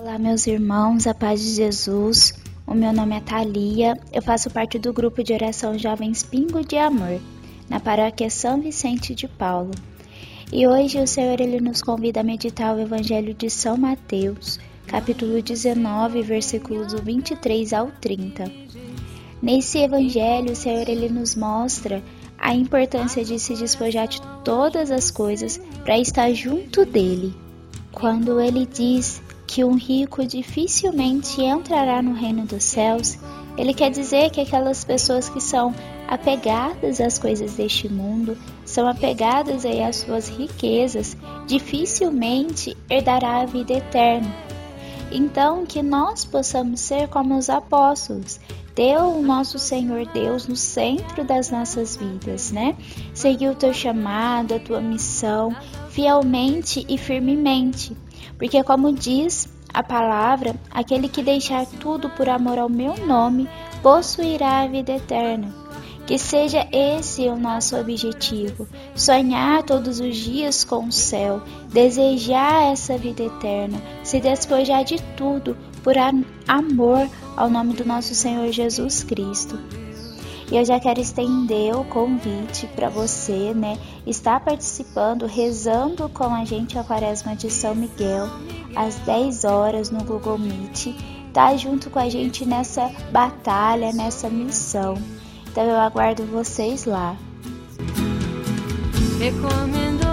Olá, meus irmãos, a paz de Jesus. O meu nome é Thalia, eu faço parte do grupo de oração Jovens Pingo de Amor, na paróquia São Vicente de Paulo. E hoje o Senhor ele nos convida a meditar o Evangelho de São Mateus, capítulo 19, versículos do 23 ao 30. Nesse evangelho, o Senhor ele nos mostra a importância de se despojar de todas as coisas para estar junto dele. Quando ele diz que um rico dificilmente entrará no reino dos céus, ele quer dizer que aquelas pessoas que são apegadas às coisas deste mundo, são apegadas aí às suas riquezas, dificilmente herdará a vida eterna. Então, que nós possamos ser como os apóstolos, ter o nosso Senhor Deus no centro das nossas vidas, né? Seguir o teu chamado, a tua missão, fielmente e firmemente. Porque, como diz a palavra, aquele que deixar tudo por amor ao meu nome possuirá a vida eterna. Que seja esse o nosso objetivo: sonhar todos os dias com o céu, desejar essa vida eterna, se despojar de tudo por amor ao nome do nosso Senhor Jesus Cristo. E eu já quero estender o convite para você, né, estar participando, rezando com a gente a Quaresma de São Miguel às 10 horas no Google Meet, tá junto com a gente nessa batalha, nessa missão. Então eu aguardo vocês lá. É